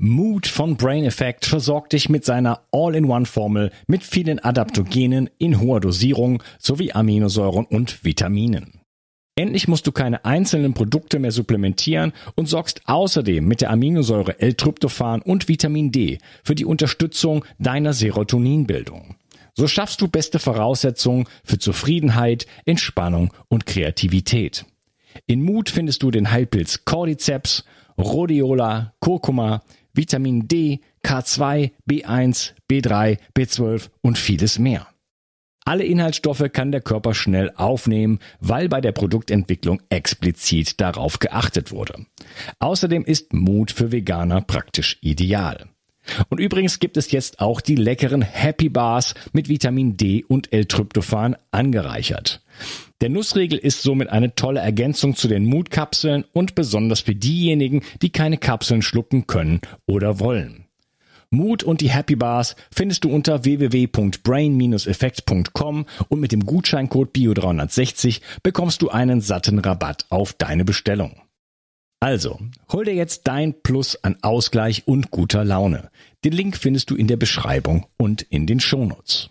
Mood von Brain Effect versorgt dich mit seiner All-in-One-Formel mit vielen Adaptogenen in hoher Dosierung sowie Aminosäuren und Vitaminen. Endlich musst du keine einzelnen Produkte mehr supplementieren und sorgst außerdem mit der Aminosäure L-Tryptophan und Vitamin D für die Unterstützung deiner Serotoninbildung. So schaffst du beste Voraussetzungen für Zufriedenheit, Entspannung und Kreativität. In Mut findest du den Heilpilz Cordyceps, Rhodiola, Kurkuma, Vitamin D, K2, B1, B3, B12 und vieles mehr. Alle Inhaltsstoffe kann der Körper schnell aufnehmen, weil bei der Produktentwicklung explizit darauf geachtet wurde. Außerdem ist Mut für Veganer praktisch ideal. Und übrigens gibt es jetzt auch die leckeren Happy Bars mit Vitamin D und L-Tryptophan angereichert. Der Nussriegel ist somit eine tolle Ergänzung zu den Mutkapseln und besonders für diejenigen, die keine Kapseln schlucken können oder wollen. Mut und die Happy Bars findest du unter www.brain-effekt.com und mit dem Gutscheincode BIO360 bekommst du einen satten Rabatt auf deine Bestellung. Also, hol dir jetzt dein Plus an Ausgleich und guter Laune. Den Link findest du in der Beschreibung und in den Shownotes.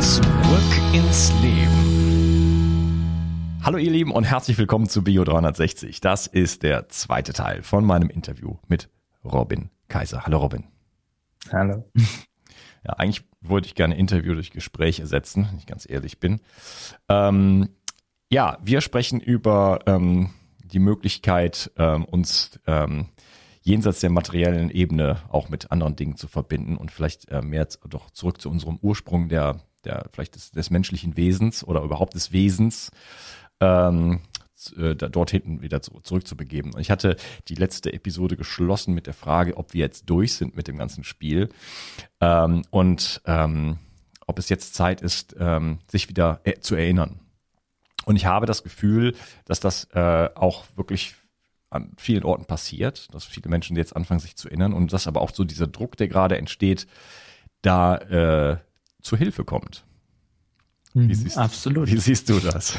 Zurück ins Leben. Hallo ihr Lieben und herzlich willkommen zu Bio 360. Das ist der zweite Teil von meinem Interview mit Robin Kaiser. Hallo Robin. Hallo. Ja, eigentlich wollte ich gerne Interview durch Gespräch ersetzen, wenn ich ganz ehrlich bin. Ähm, ja, wir sprechen über ähm, die Möglichkeit, ähm, uns ähm, jenseits der materiellen Ebene auch mit anderen Dingen zu verbinden und vielleicht äh, mehr doch zurück zu unserem Ursprung der, der vielleicht des, des menschlichen Wesens oder überhaupt des Wesens ähm, äh, dort hinten wieder zu, zurückzubegeben. Und ich hatte die letzte Episode geschlossen mit der Frage, ob wir jetzt durch sind mit dem ganzen Spiel ähm, und ähm, ob es jetzt Zeit ist, ähm, sich wieder äh, zu erinnern. Und ich habe das Gefühl, dass das äh, auch wirklich an vielen Orten passiert, dass viele Menschen jetzt anfangen, sich zu erinnern und dass aber auch so dieser Druck, der gerade entsteht, da äh, zu Hilfe kommt. Wie mhm, siehst, Absolut. Wie siehst du das?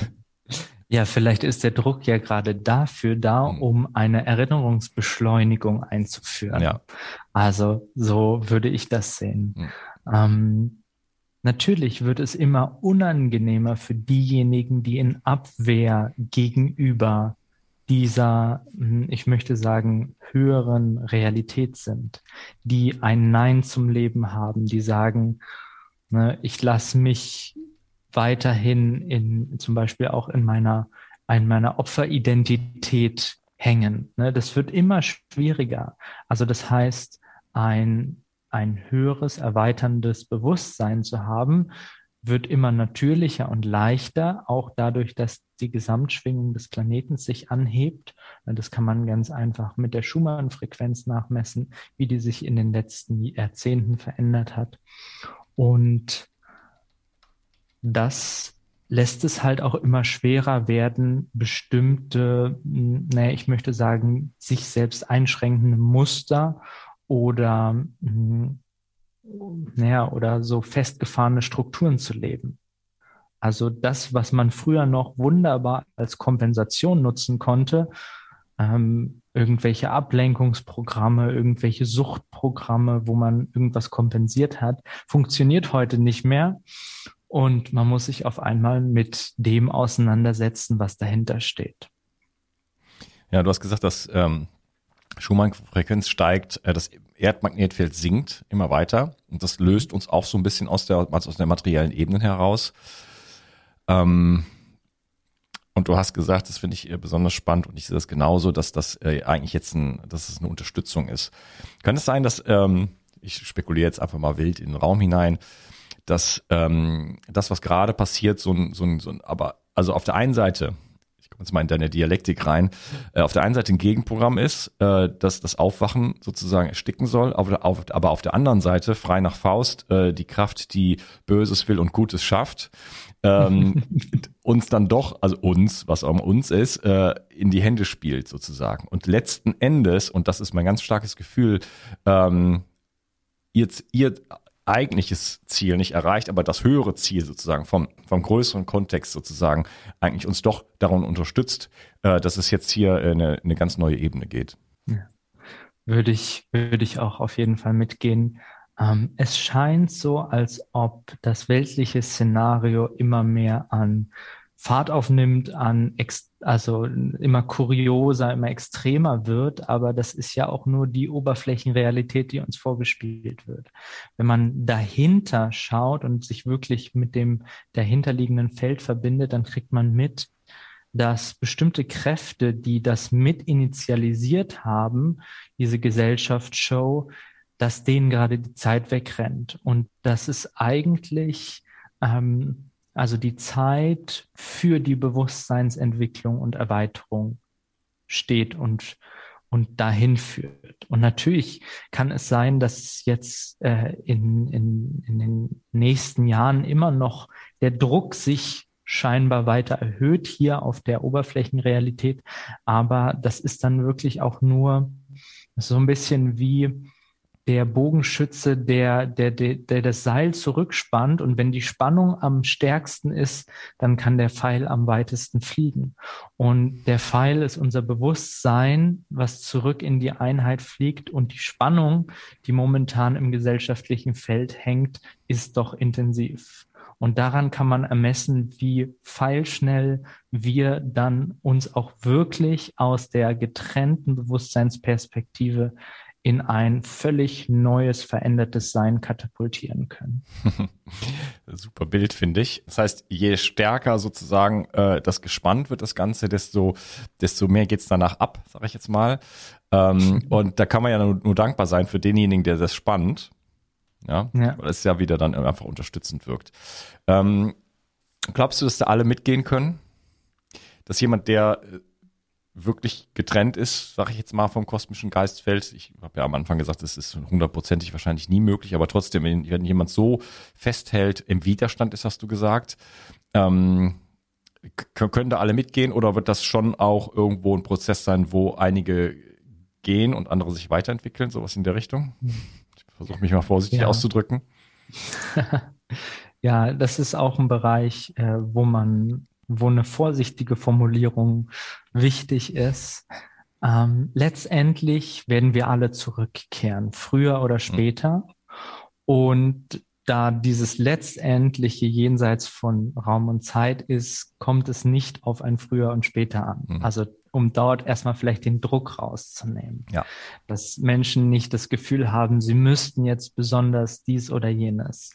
Ja, vielleicht ist der Druck ja gerade dafür da, mhm. um eine Erinnerungsbeschleunigung einzuführen. Ja. Also so würde ich das sehen. Mhm. Ähm, natürlich wird es immer unangenehmer für diejenigen, die in Abwehr gegenüber dieser, hm, ich möchte sagen, höheren Realität sind, die ein Nein zum Leben haben, die sagen, ne, ich lasse mich weiterhin in zum Beispiel auch in meiner in meiner Opferidentität hängen. Ne? Das wird immer schwieriger. Also das heißt, ein ein höheres, erweiterndes Bewusstsein zu haben, wird immer natürlicher und leichter, auch dadurch, dass die Gesamtschwingung des Planeten sich anhebt. Das kann man ganz einfach mit der Schumann-Frequenz nachmessen, wie die sich in den letzten Jahrzehnten verändert hat. Und das lässt es halt auch immer schwerer werden, bestimmte, naja, ich möchte sagen, sich selbst einschränkende Muster oder, naja, oder so festgefahrene Strukturen zu leben. Also das, was man früher noch wunderbar als Kompensation nutzen konnte, ähm, irgendwelche Ablenkungsprogramme, irgendwelche Suchtprogramme, wo man irgendwas kompensiert hat, funktioniert heute nicht mehr. Und man muss sich auf einmal mit dem auseinandersetzen, was dahinter steht. Ja, du hast gesagt, dass ähm, Schumann-Frequenz steigt, äh, das Erdmagnetfeld sinkt immer weiter und das löst uns auch so ein bisschen aus der, aus der materiellen Ebene heraus. Ähm, und du hast gesagt, das finde ich besonders spannend und ich sehe das genauso, dass das äh, eigentlich jetzt ein, dass es eine Unterstützung ist. Kann es sein, dass, ähm, ich spekuliere jetzt einfach mal wild in den Raum hinein, dass ähm, das, was gerade passiert, so ein, so ein, so ein, aber also auf der einen Seite, ich komme jetzt mal in deine Dialektik rein, äh, auf der einen Seite ein Gegenprogramm ist, äh, dass das Aufwachen sozusagen ersticken soll, aber auf, aber auf der anderen Seite, frei nach Faust, äh, die Kraft, die Böses will und Gutes schafft, ähm, uns dann doch, also uns, was auch immer uns ist, äh, in die Hände spielt sozusagen. Und letzten Endes, und das ist mein ganz starkes Gefühl, ähm, ihr, ihr eigentliches Ziel nicht erreicht, aber das höhere Ziel sozusagen vom, vom größeren Kontext sozusagen eigentlich uns doch daran unterstützt, äh, dass es jetzt hier eine, eine ganz neue Ebene geht. Ja. Würde ich, würde ich auch auf jeden Fall mitgehen. Ähm, es scheint so, als ob das weltliche Szenario immer mehr an Fahrt aufnimmt, an ex also immer kurioser, immer extremer wird, aber das ist ja auch nur die Oberflächenrealität, die uns vorgespielt wird. Wenn man dahinter schaut und sich wirklich mit dem dahinterliegenden Feld verbindet, dann kriegt man mit, dass bestimmte Kräfte, die das mit initialisiert haben, diese Gesellschaftsshow, dass denen gerade die Zeit wegrennt und dass es eigentlich ähm, also die Zeit für die Bewusstseinsentwicklung und Erweiterung steht und, und dahin führt. Und natürlich kann es sein, dass jetzt äh, in, in, in den nächsten Jahren immer noch der Druck sich scheinbar weiter erhöht hier auf der Oberflächenrealität. Aber das ist dann wirklich auch nur so ein bisschen wie der Bogenschütze, der, der, der, der das Seil zurückspannt und wenn die Spannung am stärksten ist, dann kann der Pfeil am weitesten fliegen. Und der Pfeil ist unser Bewusstsein, was zurück in die Einheit fliegt und die Spannung, die momentan im gesellschaftlichen Feld hängt, ist doch intensiv. Und daran kann man ermessen, wie pfeilschnell wir dann uns auch wirklich aus der getrennten Bewusstseinsperspektive in ein völlig neues, verändertes Sein katapultieren können. Super Bild, finde ich. Das heißt, je stärker sozusagen äh, das gespannt wird, das Ganze, desto, desto mehr geht's danach ab, sage ich jetzt mal. Ähm, und da kann man ja nur, nur, dankbar sein für denjenigen, der das spannt. Ja, ja. weil es ja wieder dann einfach unterstützend wirkt. Ähm, glaubst du, dass da alle mitgehen können? Dass jemand, der wirklich getrennt ist, sage ich jetzt mal, vom kosmischen Geistfeld. Ich habe ja am Anfang gesagt, das ist hundertprozentig wahrscheinlich nie möglich, aber trotzdem, wenn, wenn, jemand so festhält, im Widerstand ist, hast du gesagt, ähm, können da alle mitgehen oder wird das schon auch irgendwo ein Prozess sein, wo einige gehen und andere sich weiterentwickeln, sowas in der Richtung? Ich versuche mich mal vorsichtig ja. auszudrücken. ja, das ist auch ein Bereich, äh, wo man wo eine vorsichtige Formulierung wichtig ist. Ähm, letztendlich werden wir alle zurückkehren, früher oder mhm. später. Und da dieses letztendliche jenseits von Raum und Zeit ist, kommt es nicht auf ein früher und später an. Mhm. Also um dort erstmal vielleicht den Druck rauszunehmen. Ja. Dass Menschen nicht das Gefühl haben, sie müssten jetzt besonders dies oder jenes.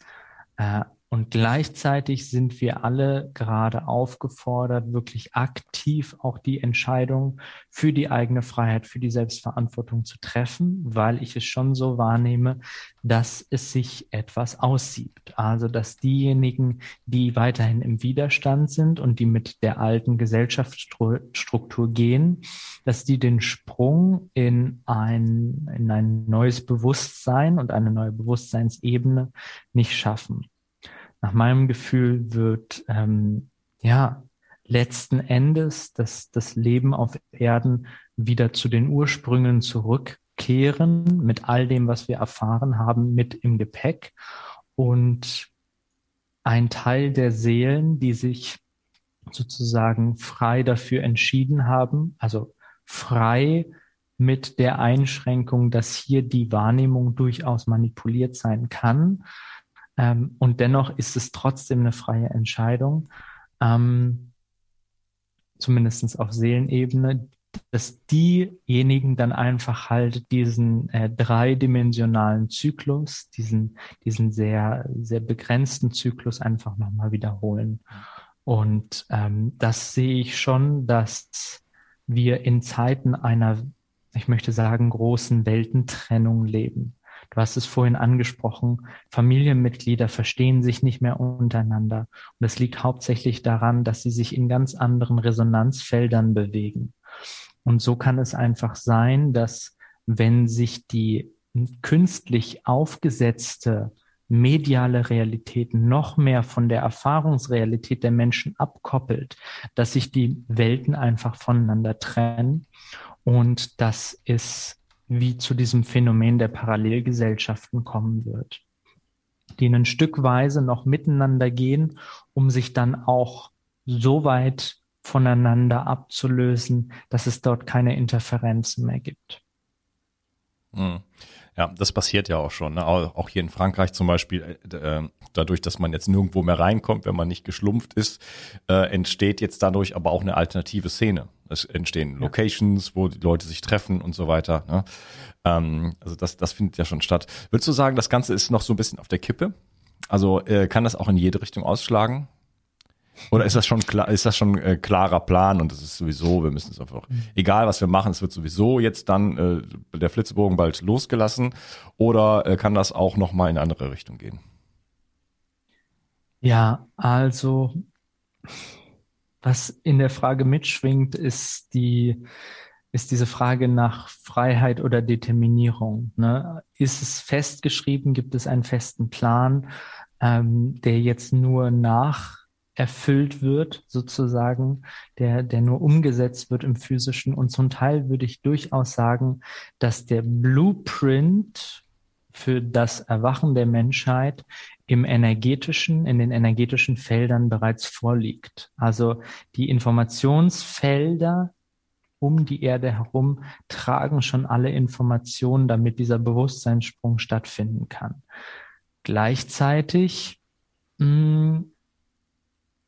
Äh, und gleichzeitig sind wir alle gerade aufgefordert, wirklich aktiv auch die Entscheidung für die eigene Freiheit, für die Selbstverantwortung zu treffen, weil ich es schon so wahrnehme, dass es sich etwas aussieht. Also, dass diejenigen, die weiterhin im Widerstand sind und die mit der alten Gesellschaftsstruktur gehen, dass die den Sprung in ein, in ein neues Bewusstsein und eine neue Bewusstseinsebene nicht schaffen nach meinem Gefühl wird ähm, ja letzten Endes das, das Leben auf Erden wieder zu den Ursprüngen zurückkehren mit all dem, was wir erfahren haben, mit im Gepäck. Und ein Teil der Seelen, die sich sozusagen frei dafür entschieden haben, also frei mit der Einschränkung, dass hier die Wahrnehmung durchaus manipuliert sein kann, ähm, und dennoch ist es trotzdem eine freie Entscheidung, ähm, zumindest auf Seelenebene, dass diejenigen dann einfach halt diesen äh, dreidimensionalen Zyklus, diesen, diesen sehr, sehr begrenzten Zyklus einfach nochmal wiederholen. Und ähm, das sehe ich schon, dass wir in Zeiten einer, ich möchte sagen, großen Weltentrennung leben Du hast es vorhin angesprochen, Familienmitglieder verstehen sich nicht mehr untereinander. Und es liegt hauptsächlich daran, dass sie sich in ganz anderen Resonanzfeldern bewegen. Und so kann es einfach sein, dass wenn sich die künstlich aufgesetzte mediale Realität noch mehr von der Erfahrungsrealität der Menschen abkoppelt, dass sich die Welten einfach voneinander trennen und dass es wie zu diesem Phänomen der Parallelgesellschaften kommen wird, die ein Stückweise noch miteinander gehen, um sich dann auch so weit voneinander abzulösen, dass es dort keine Interferenzen mehr gibt. Hm. Ja, das passiert ja auch schon. Ne? Auch hier in Frankreich zum Beispiel, äh, äh, dadurch, dass man jetzt nirgendwo mehr reinkommt, wenn man nicht geschlumpft ist, äh, entsteht jetzt dadurch aber auch eine alternative Szene. Es entstehen Locations, wo die Leute sich treffen und so weiter. Ne? Ähm, also das, das findet ja schon statt. Würdest du sagen, das Ganze ist noch so ein bisschen auf der Kippe? Also äh, kann das auch in jede Richtung ausschlagen? Oder ist das schon klar, ist das schon äh, klarer Plan und das ist sowieso, wir müssen es einfach, egal was wir machen, es wird sowieso jetzt dann äh, der Flitzebogen bald losgelassen oder äh, kann das auch nochmal in eine andere Richtung gehen? Ja, also was in der Frage mitschwingt, ist die, ist diese Frage nach Freiheit oder Determinierung. Ne? Ist es festgeschrieben? Gibt es einen festen Plan, ähm, der jetzt nur nach erfüllt wird, sozusagen, der, der nur umgesetzt wird im physischen. Und zum Teil würde ich durchaus sagen, dass der Blueprint für das Erwachen der Menschheit im energetischen, in den energetischen Feldern bereits vorliegt. Also die Informationsfelder um die Erde herum tragen schon alle Informationen, damit dieser Bewusstseinssprung stattfinden kann. Gleichzeitig mh, hm,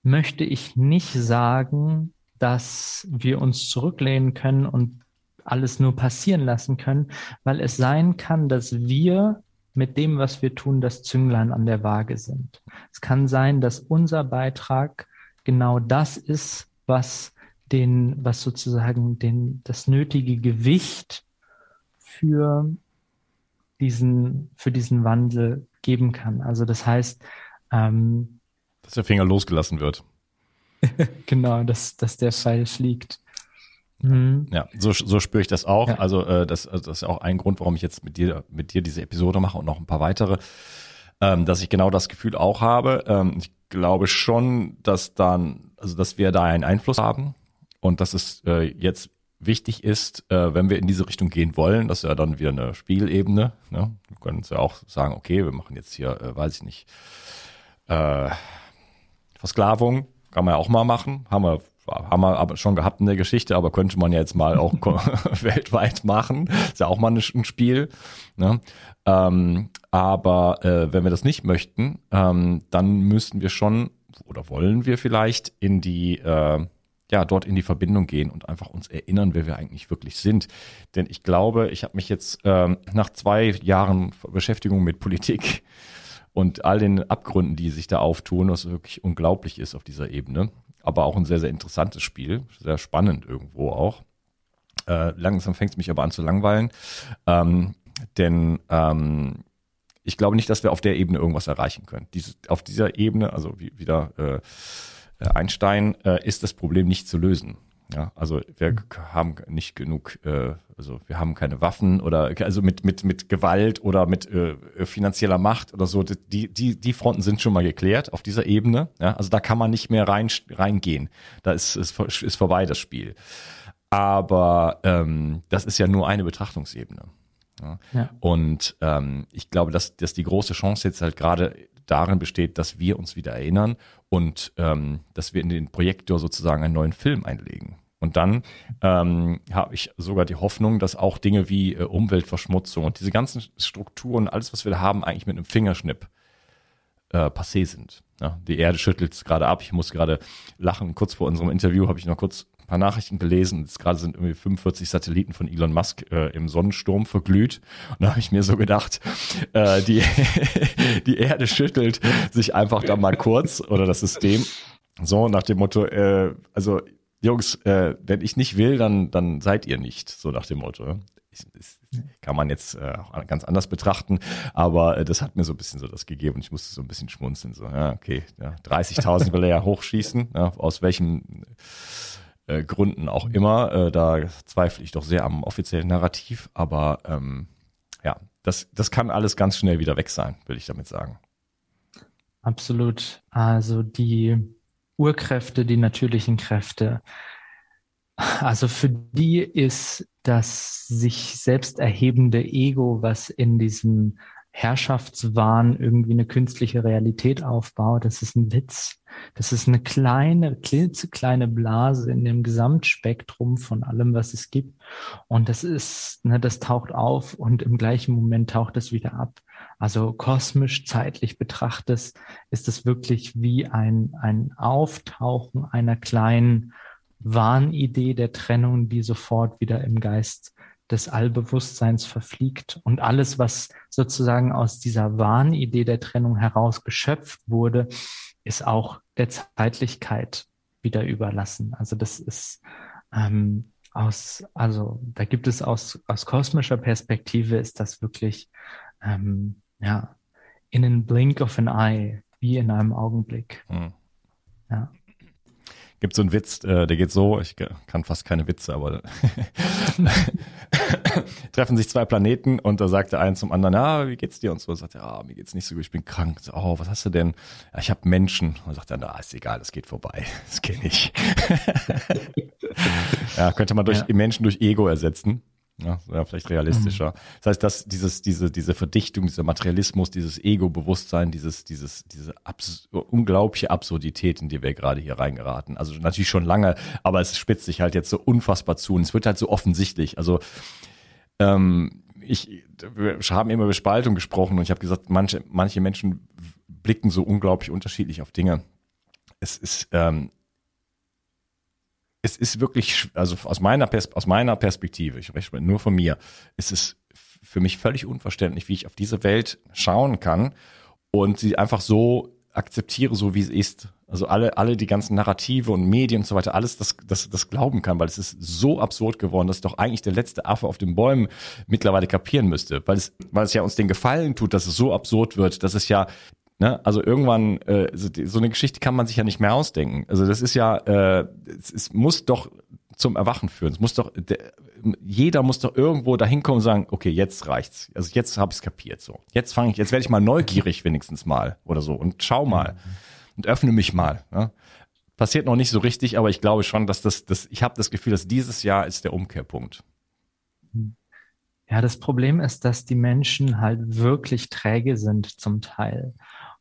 möchte ich nicht sagen, dass wir uns zurücklehnen können und alles nur passieren lassen können, weil es sein kann, dass wir mit dem, was wir tun, das Zünglein an der Waage sind. Es kann sein, dass unser Beitrag genau das ist, was den, was sozusagen den, das nötige Gewicht für diesen, für diesen Wandel geben kann. Also das heißt, ähm, dass der Finger losgelassen wird. genau, dass, dass der Pfeil fliegt. Mhm. Ja, so, so spüre ich das auch. Ja. Also, äh, das, also das ist auch ein Grund, warum ich jetzt mit dir, mit dir diese Episode mache und noch ein paar weitere, ähm, dass ich genau das Gefühl auch habe. Ähm, ich glaube schon, dass dann, also dass wir da einen Einfluss haben und dass es äh, jetzt wichtig ist, äh, wenn wir in diese Richtung gehen wollen, das ist ja dann wieder eine Spielebene. Ne? Wir können uns ja auch sagen, okay, wir machen jetzt hier, äh, weiß ich nicht, äh, Versklavung kann man ja auch mal machen. Haben wir, haben wir aber schon gehabt in der Geschichte, aber könnte man ja jetzt mal auch weltweit machen. Ist ja auch mal ein Spiel. Ne? Ähm, aber äh, wenn wir das nicht möchten, ähm, dann müssten wir schon oder wollen wir vielleicht in die äh, ja, dort in die Verbindung gehen und einfach uns erinnern, wer wir eigentlich wirklich sind. Denn ich glaube, ich habe mich jetzt ähm, nach zwei Jahren Beschäftigung mit Politik und all den Abgründen, die sich da auftun, was wirklich unglaublich ist auf dieser Ebene. Aber auch ein sehr, sehr interessantes Spiel, sehr spannend irgendwo auch. Äh, langsam fängt es mich aber an zu langweilen, ähm, denn ähm, ich glaube nicht, dass wir auf der Ebene irgendwas erreichen können. Dies, auf dieser Ebene, also wie, wieder äh, Einstein, äh, ist das Problem nicht zu lösen. Ja, also wir mhm. haben nicht genug, äh, also wir haben keine Waffen oder also mit mit mit Gewalt oder mit äh, finanzieller Macht oder so. Die die die Fronten sind schon mal geklärt auf dieser Ebene. Ja, also da kann man nicht mehr rein reingehen. Da ist ist, ist vorbei das Spiel. Aber ähm, das ist ja nur eine Betrachtungsebene. Ja. ja. Und ähm, ich glaube, dass dass die große Chance jetzt halt gerade darin besteht, dass wir uns wieder erinnern und ähm, dass wir in den Projektor sozusagen einen neuen Film einlegen. Und dann ähm, habe ich sogar die Hoffnung, dass auch Dinge wie äh, Umweltverschmutzung und diese ganzen Strukturen, alles, was wir da haben, eigentlich mit einem Fingerschnipp äh, passé sind. Ja, die Erde schüttelt es gerade ab. Ich muss gerade lachen. Kurz vor unserem Interview habe ich noch kurz ein paar Nachrichten gelesen. Jetzt gerade sind irgendwie 45 Satelliten von Elon Musk äh, im Sonnensturm verglüht. Und da habe ich mir so gedacht, äh, die, die Erde schüttelt sich einfach da mal kurz oder das System. So nach dem Motto, äh, also Jungs, äh, wenn ich nicht will, dann, dann seid ihr nicht, so nach dem Motto. das kann man jetzt äh, auch ganz anders betrachten, aber äh, das hat mir so ein bisschen so das gegeben und ich musste so ein bisschen schmunzeln. So, ja, okay, ja, 30.000 will er ja hochschießen, ja, aus welchen äh, Gründen auch immer. Äh, da zweifle ich doch sehr am offiziellen Narrativ, aber ähm, ja, das, das kann alles ganz schnell wieder weg sein, will ich damit sagen. Absolut. Also die Urkräfte, die natürlichen Kräfte, also für die ist das sich selbst erhebende Ego, was in diesem Herrschaftswahn irgendwie eine künstliche Realität aufbaut, das ist ein Witz. Das ist eine kleine, klitzekleine Blase in dem Gesamtspektrum von allem, was es gibt. Und das ist, ne, das taucht auf und im gleichen Moment taucht es wieder ab. Also kosmisch, zeitlich betrachtet ist es wirklich wie ein, ein Auftauchen einer kleinen Wahnidee der Trennung, die sofort wieder im Geist des Allbewusstseins verfliegt. Und alles, was sozusagen aus dieser Wahnidee der Trennung heraus geschöpft wurde, ist auch der Zeitlichkeit wieder überlassen. Also das ist ähm, aus, also da gibt es aus, aus kosmischer Perspektive ist das wirklich, ähm, ja, in a blink of an eye, wie in einem Augenblick. Hm. Ja gibt so einen Witz, äh, der geht so, ich kann fast keine Witze, aber treffen sich zwei Planeten und da sagt der eine zum anderen, ja, wie geht's dir? Und so sagt er, ah, mir geht's nicht so gut, ich bin krank. So, oh, was hast du denn? Ja, ich habe Menschen. Und sagt er, na, ist egal, das geht vorbei. Das kenne ich. ja, könnte man durch ja. Menschen durch Ego ersetzen. Ja, ja, vielleicht realistischer. Mhm. Das heißt, dass dieses, diese, diese Verdichtung, dieser Materialismus, dieses Ego-Bewusstsein, dieses, dieses, diese abs unglaubliche Absurdität, in die wir gerade hier reingeraten. Also natürlich schon lange, aber es spitzt sich halt jetzt so unfassbar zu und es wird halt so offensichtlich. Also ähm, ich, wir haben immer über Spaltung gesprochen und ich habe gesagt, manche, manche Menschen blicken so unglaublich unterschiedlich auf Dinge. Es ist, ähm, es ist wirklich, also aus meiner, aus meiner Perspektive, ich spreche nur von mir, es ist für mich völlig unverständlich, wie ich auf diese Welt schauen kann und sie einfach so akzeptiere, so wie es ist. Also alle, alle die ganzen Narrative und Medien und so weiter, alles das, das, das glauben kann, weil es ist so absurd geworden, dass doch eigentlich der letzte Affe auf den Bäumen mittlerweile kapieren müsste, weil es, weil es ja uns den Gefallen tut, dass es so absurd wird, dass es ja Ne? Also irgendwann, äh, so, eine Geschichte kann man sich ja nicht mehr ausdenken. Also das ist ja, äh, es, es muss doch zum Erwachen führen. Es muss doch, der, jeder muss doch irgendwo dahin kommen und sagen, okay, jetzt reicht's. Also jetzt habe ich es kapiert. So, jetzt fange ich, jetzt werde ich mal neugierig wenigstens mal oder so und schau mal mhm. Und öffne mich mal. Ne? Passiert noch nicht so richtig, aber ich glaube schon, dass das, das ich habe das Gefühl, dass dieses Jahr ist der Umkehrpunkt. Ja, das Problem ist, dass die Menschen halt wirklich träge sind zum Teil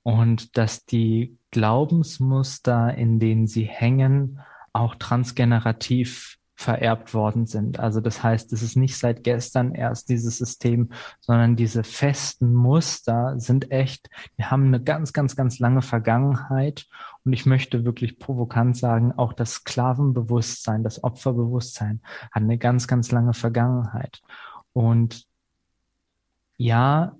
und dass die Glaubensmuster, in denen sie hängen, auch transgenerativ vererbt worden sind. Also das heißt, es ist nicht seit gestern erst dieses System, sondern diese festen Muster sind echt, die haben eine ganz, ganz, ganz lange Vergangenheit. Und ich möchte wirklich provokant sagen, auch das Sklavenbewusstsein, das Opferbewusstsein hat eine ganz, ganz lange Vergangenheit. Und ja,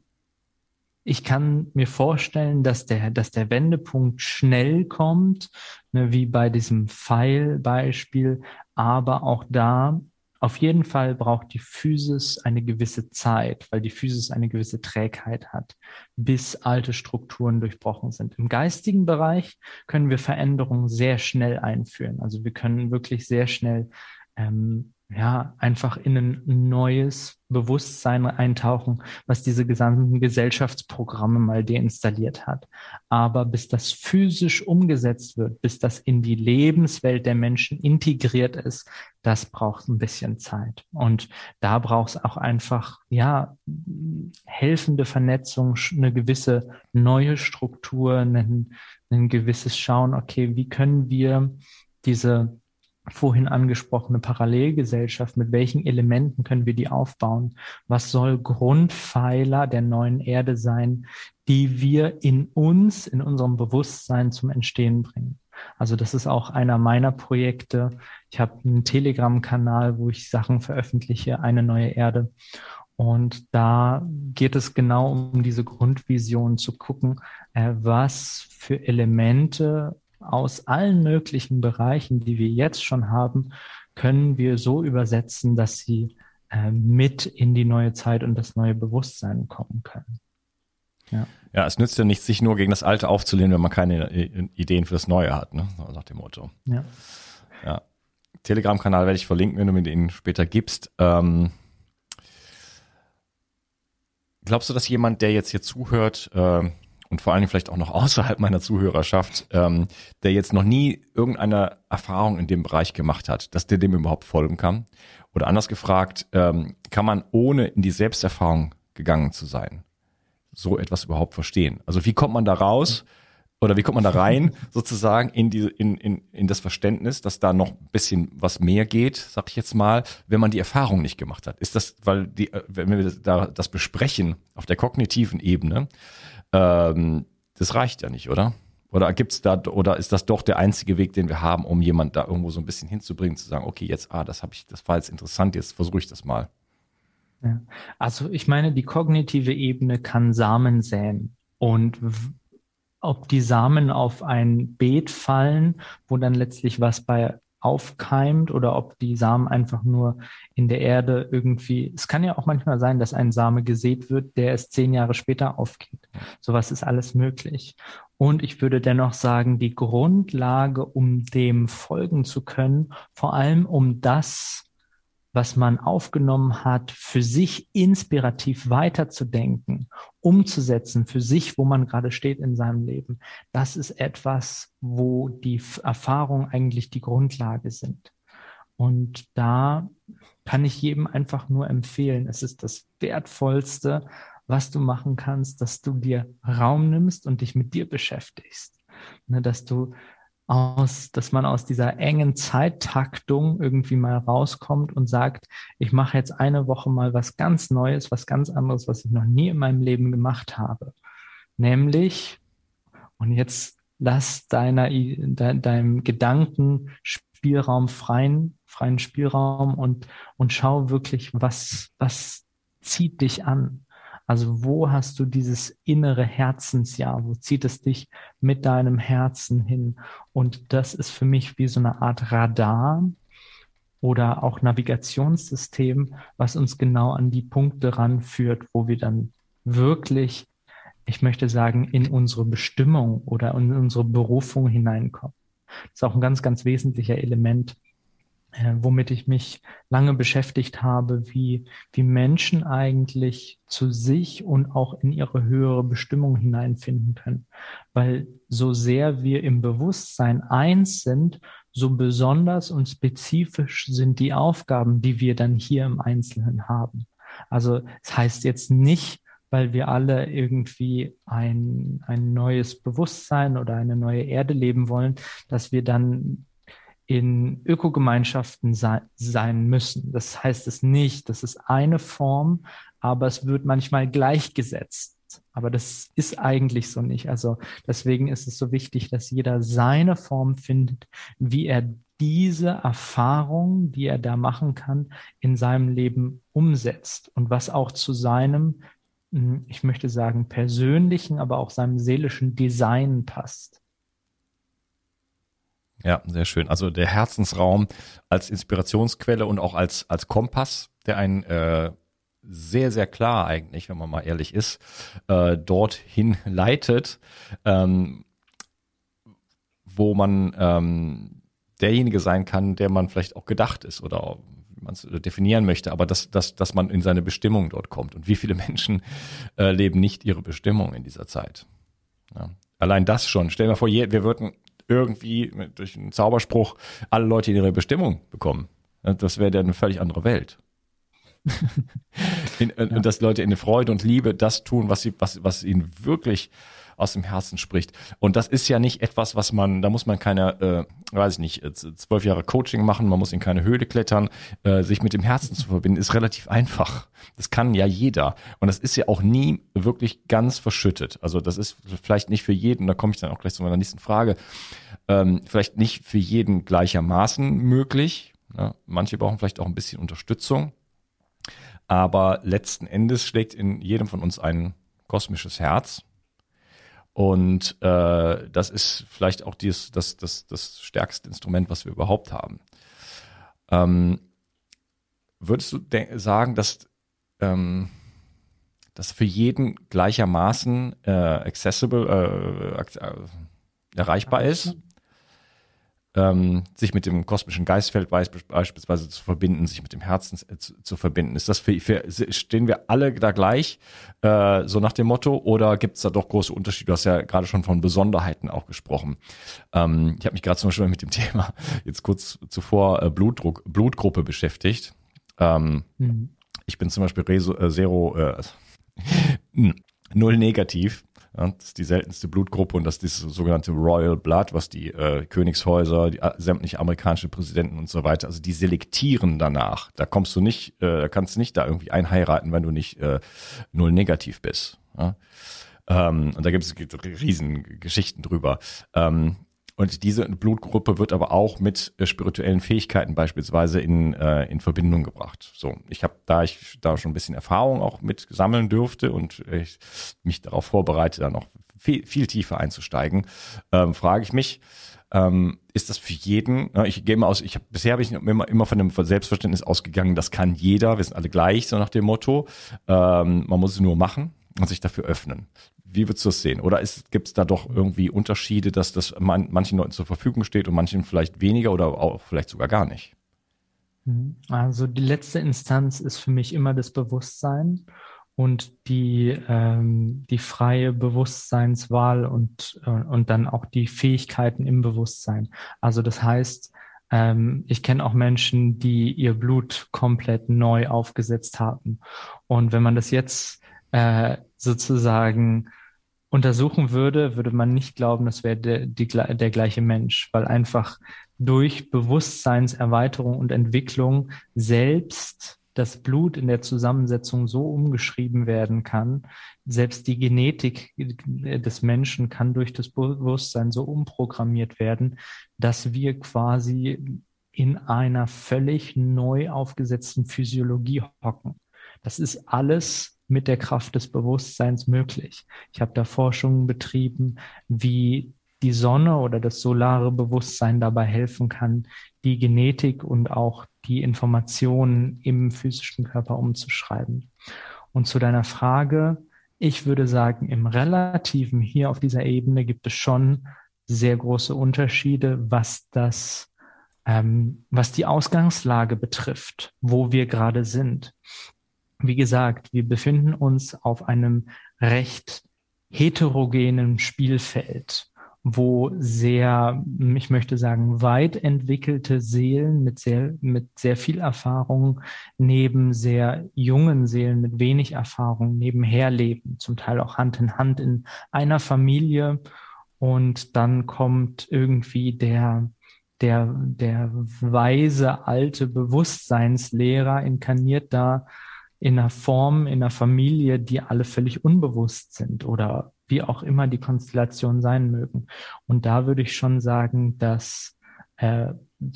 ich kann mir vorstellen, dass der, dass der Wendepunkt schnell kommt, ne, wie bei diesem Pfeilbeispiel, aber auch da auf jeden Fall braucht die Physis eine gewisse Zeit, weil die Physis eine gewisse Trägheit hat, bis alte Strukturen durchbrochen sind. Im geistigen Bereich können wir Veränderungen sehr schnell einführen. Also wir können wirklich sehr schnell ähm, ja, einfach in ein neues Bewusstsein eintauchen, was diese gesamten Gesellschaftsprogramme mal deinstalliert hat. Aber bis das physisch umgesetzt wird, bis das in die Lebenswelt der Menschen integriert ist, das braucht ein bisschen Zeit. Und da braucht es auch einfach, ja, helfende Vernetzung, eine gewisse neue Struktur, ein, ein gewisses Schauen, okay, wie können wir diese vorhin angesprochene Parallelgesellschaft, mit welchen Elementen können wir die aufbauen? Was soll Grundpfeiler der neuen Erde sein, die wir in uns, in unserem Bewusstsein zum Entstehen bringen? Also das ist auch einer meiner Projekte. Ich habe einen Telegram-Kanal, wo ich Sachen veröffentliche, eine neue Erde. Und da geht es genau um diese Grundvision zu gucken, äh, was für Elemente aus allen möglichen Bereichen, die wir jetzt schon haben, können wir so übersetzen, dass sie äh, mit in die neue Zeit und das neue Bewusstsein kommen können. Ja. ja, es nützt ja nichts, sich nur gegen das Alte aufzulehnen, wenn man keine Ideen für das Neue hat, ne? nach dem Motto. Ja. ja. Telegram-Kanal werde ich verlinken, wenn du mir den später gibst. Ähm, glaubst du, dass jemand, der jetzt hier zuhört, äh, und vor Dingen vielleicht auch noch außerhalb meiner Zuhörerschaft, ähm, der jetzt noch nie irgendeine Erfahrung in dem Bereich gemacht hat, dass der dem überhaupt folgen kann? Oder anders gefragt, ähm, kann man ohne in die Selbsterfahrung gegangen zu sein, so etwas überhaupt verstehen? Also wie kommt man da raus? Oder wie kommt man da rein, sozusagen, in, die, in, in, in das Verständnis, dass da noch ein bisschen was mehr geht, sag ich jetzt mal, wenn man die Erfahrung nicht gemacht hat? Ist das, weil die, äh, wenn wir da das besprechen auf der kognitiven Ebene, ähm, das reicht ja nicht, oder? Oder gibt's da, oder ist das doch der einzige Weg, den wir haben, um jemand da irgendwo so ein bisschen hinzubringen, zu sagen, okay, jetzt, ah, das habe ich, das war jetzt interessant, jetzt versuche ich das mal. Also ich meine, die kognitive Ebene kann Samen säen. Und ob die Samen auf ein Beet fallen, wo dann letztlich was bei aufkeimt oder ob die Samen einfach nur in der Erde irgendwie, es kann ja auch manchmal sein, dass ein Same gesät wird, der es zehn Jahre später aufgeht. Sowas ist alles möglich. Und ich würde dennoch sagen, die Grundlage, um dem folgen zu können, vor allem um das was man aufgenommen hat, für sich inspirativ weiterzudenken, umzusetzen, für sich, wo man gerade steht in seinem Leben. Das ist etwas, wo die Erfahrungen eigentlich die Grundlage sind. Und da kann ich jedem einfach nur empfehlen, es ist das Wertvollste, was du machen kannst, dass du dir Raum nimmst und dich mit dir beschäftigst. Ne, dass du aus, dass man aus dieser engen Zeittaktung irgendwie mal rauskommt und sagt, ich mache jetzt eine Woche mal was ganz Neues, was ganz anderes, was ich noch nie in meinem Leben gemacht habe. Nämlich, und jetzt lass deiner, de, deinem Gedanken Spielraum freien, freien Spielraum und, und schau wirklich, was, was zieht dich an? Also wo hast du dieses innere Herzensjahr? Wo zieht es dich mit deinem Herzen hin? Und das ist für mich wie so eine Art Radar oder auch Navigationssystem, was uns genau an die Punkte ranführt, wo wir dann wirklich, ich möchte sagen, in unsere Bestimmung oder in unsere Berufung hineinkommen. Das ist auch ein ganz, ganz wesentlicher Element womit ich mich lange beschäftigt habe, wie, wie Menschen eigentlich zu sich und auch in ihre höhere Bestimmung hineinfinden können. Weil so sehr wir im Bewusstsein eins sind, so besonders und spezifisch sind die Aufgaben, die wir dann hier im Einzelnen haben. Also es das heißt jetzt nicht, weil wir alle irgendwie ein, ein neues Bewusstsein oder eine neue Erde leben wollen, dass wir dann in Ökogemeinschaften sei, sein müssen. Das heißt es nicht, das ist eine Form, aber es wird manchmal gleichgesetzt. Aber das ist eigentlich so nicht. Also deswegen ist es so wichtig, dass jeder seine Form findet, wie er diese Erfahrung, die er da machen kann, in seinem Leben umsetzt und was auch zu seinem, hm, ich möchte sagen, persönlichen, aber auch seinem seelischen Design passt. Ja, sehr schön. Also der Herzensraum als Inspirationsquelle und auch als, als Kompass, der einen äh, sehr, sehr klar eigentlich, wenn man mal ehrlich ist, äh, dorthin leitet, ähm, wo man ähm, derjenige sein kann, der man vielleicht auch gedacht ist oder man es definieren möchte, aber dass, dass, dass man in seine Bestimmung dort kommt. Und wie viele Menschen äh, leben nicht ihre Bestimmung in dieser Zeit? Ja. Allein das schon. Stell dir mal vor, wir würden irgendwie durch einen Zauberspruch alle Leute in ihre Bestimmung bekommen. Das wäre dann eine völlig andere Welt. in, ja. Und dass Leute in der Freude und Liebe das tun, was sie, was, was ihnen wirklich aus dem Herzen spricht. Und das ist ja nicht etwas, was man, da muss man keine, äh, weiß ich nicht, äh, zwölf Jahre Coaching machen, man muss in keine Höhle klettern, äh, sich mit dem Herzen zu verbinden, ist relativ einfach. Das kann ja jeder. Und das ist ja auch nie wirklich ganz verschüttet. Also das ist vielleicht nicht für jeden, da komme ich dann auch gleich zu meiner nächsten Frage, ähm, vielleicht nicht für jeden gleichermaßen möglich. Ja, manche brauchen vielleicht auch ein bisschen Unterstützung. Aber letzten Endes schlägt in jedem von uns ein kosmisches Herz. Und äh, das ist vielleicht auch dies, das, das, das stärkste Instrument, was wir überhaupt haben. Ähm, würdest du sagen, dass ähm, das für jeden gleichermaßen äh, accessible, äh, äh, erreichbar ist? Ähm, sich mit dem kosmischen Geistfeld beispielsweise zu verbinden, sich mit dem Herzen zu, zu verbinden. Ist das für, für, stehen wir alle da gleich, äh, so nach dem Motto, oder gibt es da doch große Unterschiede? Du hast ja gerade schon von Besonderheiten auch gesprochen. Ähm, ich habe mich gerade zum Beispiel mit dem Thema jetzt kurz zuvor äh, Blutdruck, Blutgruppe beschäftigt. Ähm, mhm. Ich bin zum Beispiel Reso, äh, Zero, äh, null negativ ja, das ist die seltenste Blutgruppe und das ist das sogenannte Royal Blood, was die äh, Königshäuser, die äh, sämtliche amerikanische Präsidenten und so weiter, also die selektieren danach. Da kommst du nicht, äh, kannst nicht da irgendwie einheiraten, wenn du nicht äh, null negativ bist. Ja? Ähm, und da gibt es riesen Geschichten drüber. Ähm, und diese Blutgruppe wird aber auch mit äh, spirituellen Fähigkeiten beispielsweise in, äh, in Verbindung gebracht. So, ich habe da ich da schon ein bisschen Erfahrung auch mit sammeln dürfte und ich mich darauf vorbereite, da noch viel, viel tiefer einzusteigen, ähm, frage ich mich, ähm, ist das für jeden? Ich gehe mal aus, ich hab, bisher habe ich immer, immer von dem Selbstverständnis ausgegangen, das kann jeder, wir sind alle gleich, so nach dem Motto. Ähm, man muss es nur machen und sich dafür öffnen. Wie würdest du das sehen? Oder gibt es da doch irgendwie Unterschiede, dass das man, manchen Leuten zur Verfügung steht und manchen vielleicht weniger oder auch vielleicht sogar gar nicht? Mhm. Also die letzte Instanz ist für mich immer das Bewusstsein und die, ähm, die freie Bewusstseinswahl und, äh, und dann auch die Fähigkeiten im Bewusstsein. Also das heißt, ähm, ich kenne auch Menschen, die ihr Blut komplett neu aufgesetzt haben. Und wenn man das jetzt äh, sozusagen untersuchen würde, würde man nicht glauben, das wäre der, der gleiche Mensch, weil einfach durch Bewusstseinserweiterung und Entwicklung selbst das Blut in der Zusammensetzung so umgeschrieben werden kann, selbst die Genetik des Menschen kann durch das Bewusstsein so umprogrammiert werden, dass wir quasi in einer völlig neu aufgesetzten Physiologie hocken. Das ist alles mit der Kraft des Bewusstseins möglich. Ich habe da Forschungen betrieben, wie die Sonne oder das solare Bewusstsein dabei helfen kann, die Genetik und auch die Informationen im physischen Körper umzuschreiben. Und zu deiner Frage, ich würde sagen, im Relativen hier auf dieser Ebene gibt es schon sehr große Unterschiede, was das, ähm, was die Ausgangslage betrifft, wo wir gerade sind. Wie gesagt, wir befinden uns auf einem recht heterogenen Spielfeld, wo sehr, ich möchte sagen, weit entwickelte Seelen mit sehr, mit sehr viel Erfahrung neben sehr jungen Seelen mit wenig Erfahrung nebenher leben, zum Teil auch Hand in Hand in einer Familie. Und dann kommt irgendwie der, der, der weise alte Bewusstseinslehrer inkarniert da in einer Form, in einer Familie, die alle völlig unbewusst sind oder wie auch immer die Konstellation sein mögen. Und da würde ich schon sagen, dass äh,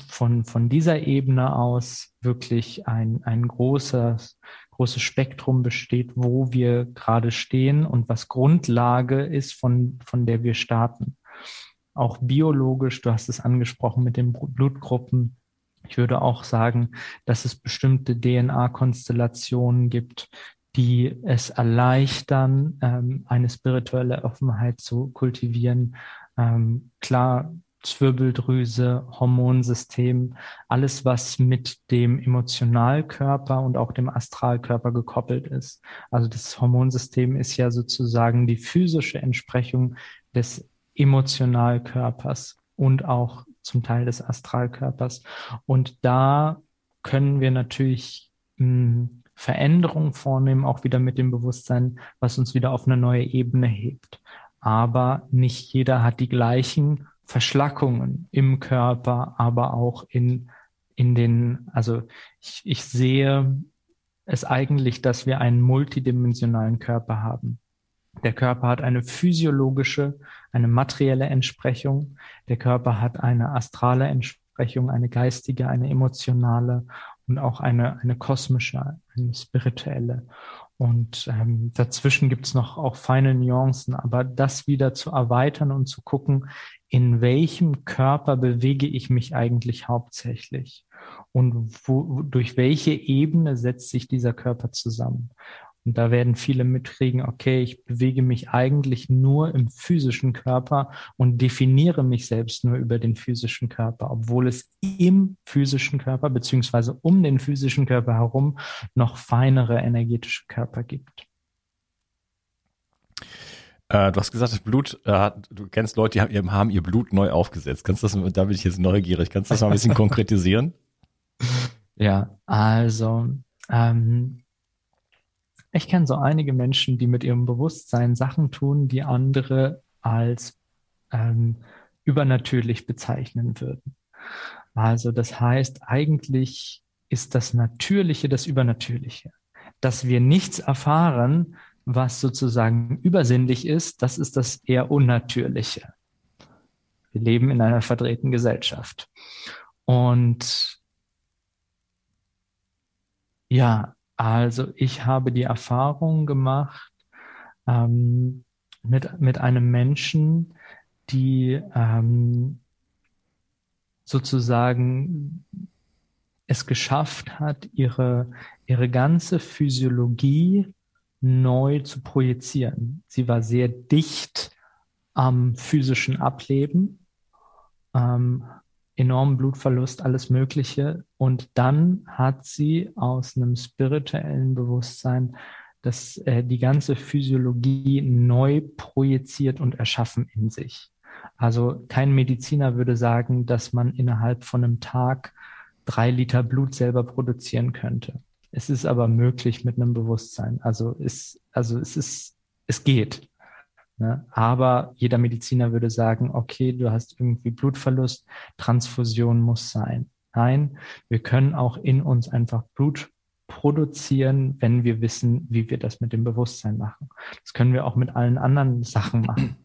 von, von dieser Ebene aus wirklich ein, ein großes, großes Spektrum besteht, wo wir gerade stehen und was Grundlage ist, von, von der wir starten. Auch biologisch, du hast es angesprochen mit den Blutgruppen, ich würde auch sagen, dass es bestimmte DNA-Konstellationen gibt, die es erleichtern, ähm, eine spirituelle Offenheit zu kultivieren. Ähm, klar, Zwirbeldrüse, Hormonsystem, alles, was mit dem Emotionalkörper und auch dem Astralkörper gekoppelt ist. Also das Hormonsystem ist ja sozusagen die physische Entsprechung des Emotionalkörpers und auch zum Teil des Astralkörpers. Und da können wir natürlich mh, hm, Veränderungen vornehmen, auch wieder mit dem Bewusstsein, was uns wieder auf eine neue Ebene hebt. Aber nicht jeder hat die gleichen Verschlackungen im Körper, aber auch in, in den, also ich, ich sehe es eigentlich, dass wir einen multidimensionalen Körper haben. Der Körper hat eine physiologische, eine materielle Entsprechung. Der Körper hat eine astrale Entsprechung, eine geistige, eine emotionale und auch eine, eine kosmische, eine spirituelle. Und ähm, dazwischen gibt's noch auch feine Nuancen, aber das wieder zu erweitern und zu gucken, in welchem Körper bewege ich mich eigentlich hauptsächlich. und wo, durch welche Ebene setzt sich dieser Körper zusammen. Und da werden viele mitkriegen, okay, ich bewege mich eigentlich nur im physischen Körper und definiere mich selbst nur über den physischen Körper, obwohl es im physischen Körper beziehungsweise um den physischen Körper herum noch feinere energetische Körper gibt. Äh, du hast gesagt, das Blut, äh, du kennst Leute, die haben, haben, ihr Blut neu aufgesetzt. Kannst du das, da bin ich jetzt neugierig, kannst du das mal ein bisschen konkretisieren? Ja, also ähm, ich kenne so einige Menschen, die mit ihrem Bewusstsein Sachen tun, die andere als ähm, übernatürlich bezeichnen würden. Also das heißt, eigentlich ist das Natürliche das Übernatürliche. Dass wir nichts erfahren, was sozusagen übersinnlich ist, das ist das eher Unnatürliche. Wir leben in einer verdrehten Gesellschaft. Und ja, also ich habe die Erfahrung gemacht ähm, mit, mit einem Menschen, die ähm, sozusagen es geschafft hat, ihre, ihre ganze Physiologie neu zu projizieren. Sie war sehr dicht am physischen Ableben, ähm, enormen Blutverlust, alles Mögliche. Und dann hat sie aus einem spirituellen Bewusstsein das, äh, die ganze Physiologie neu projiziert und erschaffen in sich. Also kein Mediziner würde sagen, dass man innerhalb von einem Tag drei Liter Blut selber produzieren könnte. Es ist aber möglich mit einem Bewusstsein. Also es, also es ist, es geht. Ne? Aber jeder Mediziner würde sagen, okay, du hast irgendwie Blutverlust, Transfusion muss sein. Nein, wir können auch in uns einfach Blut produzieren, wenn wir wissen, wie wir das mit dem Bewusstsein machen. Das können wir auch mit allen anderen Sachen machen.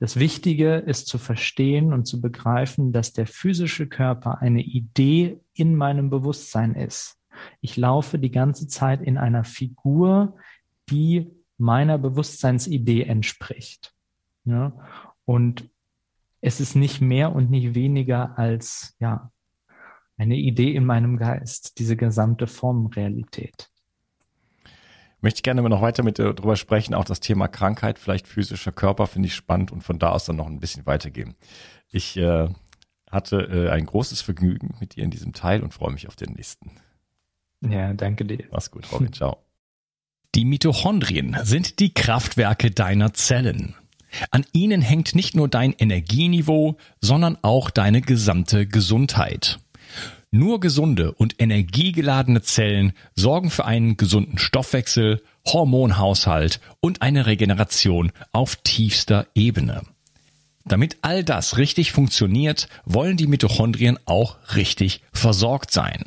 Das Wichtige ist zu verstehen und zu begreifen, dass der physische Körper eine Idee in meinem Bewusstsein ist. Ich laufe die ganze Zeit in einer Figur, die meiner Bewusstseinsidee entspricht. Ja? Und es ist nicht mehr und nicht weniger als, ja, eine Idee in meinem Geist, diese gesamte Formrealität. Möchte ich gerne noch weiter mit dir darüber sprechen, auch das Thema Krankheit, vielleicht physischer Körper, finde ich spannend und von da aus dann noch ein bisschen weitergehen. Ich äh, hatte äh, ein großes Vergnügen mit dir in diesem Teil und freue mich auf den nächsten. Ja, danke dir. Mach's gut, Robin. Ciao. Die Mitochondrien sind die Kraftwerke deiner Zellen. An ihnen hängt nicht nur dein Energieniveau, sondern auch deine gesamte Gesundheit. Nur gesunde und energiegeladene Zellen sorgen für einen gesunden Stoffwechsel, Hormonhaushalt und eine Regeneration auf tiefster Ebene. Damit all das richtig funktioniert, wollen die Mitochondrien auch richtig versorgt sein.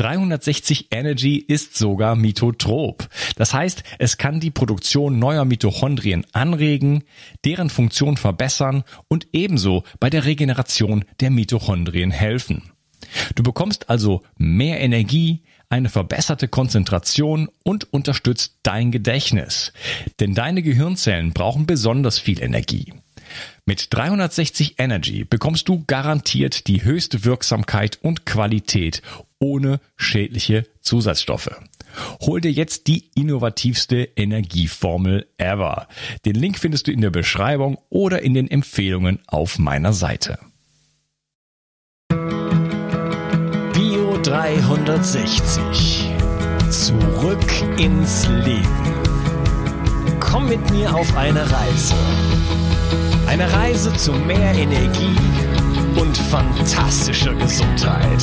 360 Energy ist sogar mitotrop. Das heißt, es kann die Produktion neuer Mitochondrien anregen, deren Funktion verbessern und ebenso bei der Regeneration der Mitochondrien helfen. Du bekommst also mehr Energie, eine verbesserte Konzentration und unterstützt dein Gedächtnis. Denn deine Gehirnzellen brauchen besonders viel Energie. Mit 360 Energy bekommst du garantiert die höchste Wirksamkeit und Qualität ohne schädliche Zusatzstoffe. Hol dir jetzt die innovativste Energieformel ever. Den Link findest du in der Beschreibung oder in den Empfehlungen auf meiner Seite. Bio 360. Zurück ins Leben. Komm mit mir auf eine Reise. Eine Reise zu mehr Energie und fantastischer Gesundheit.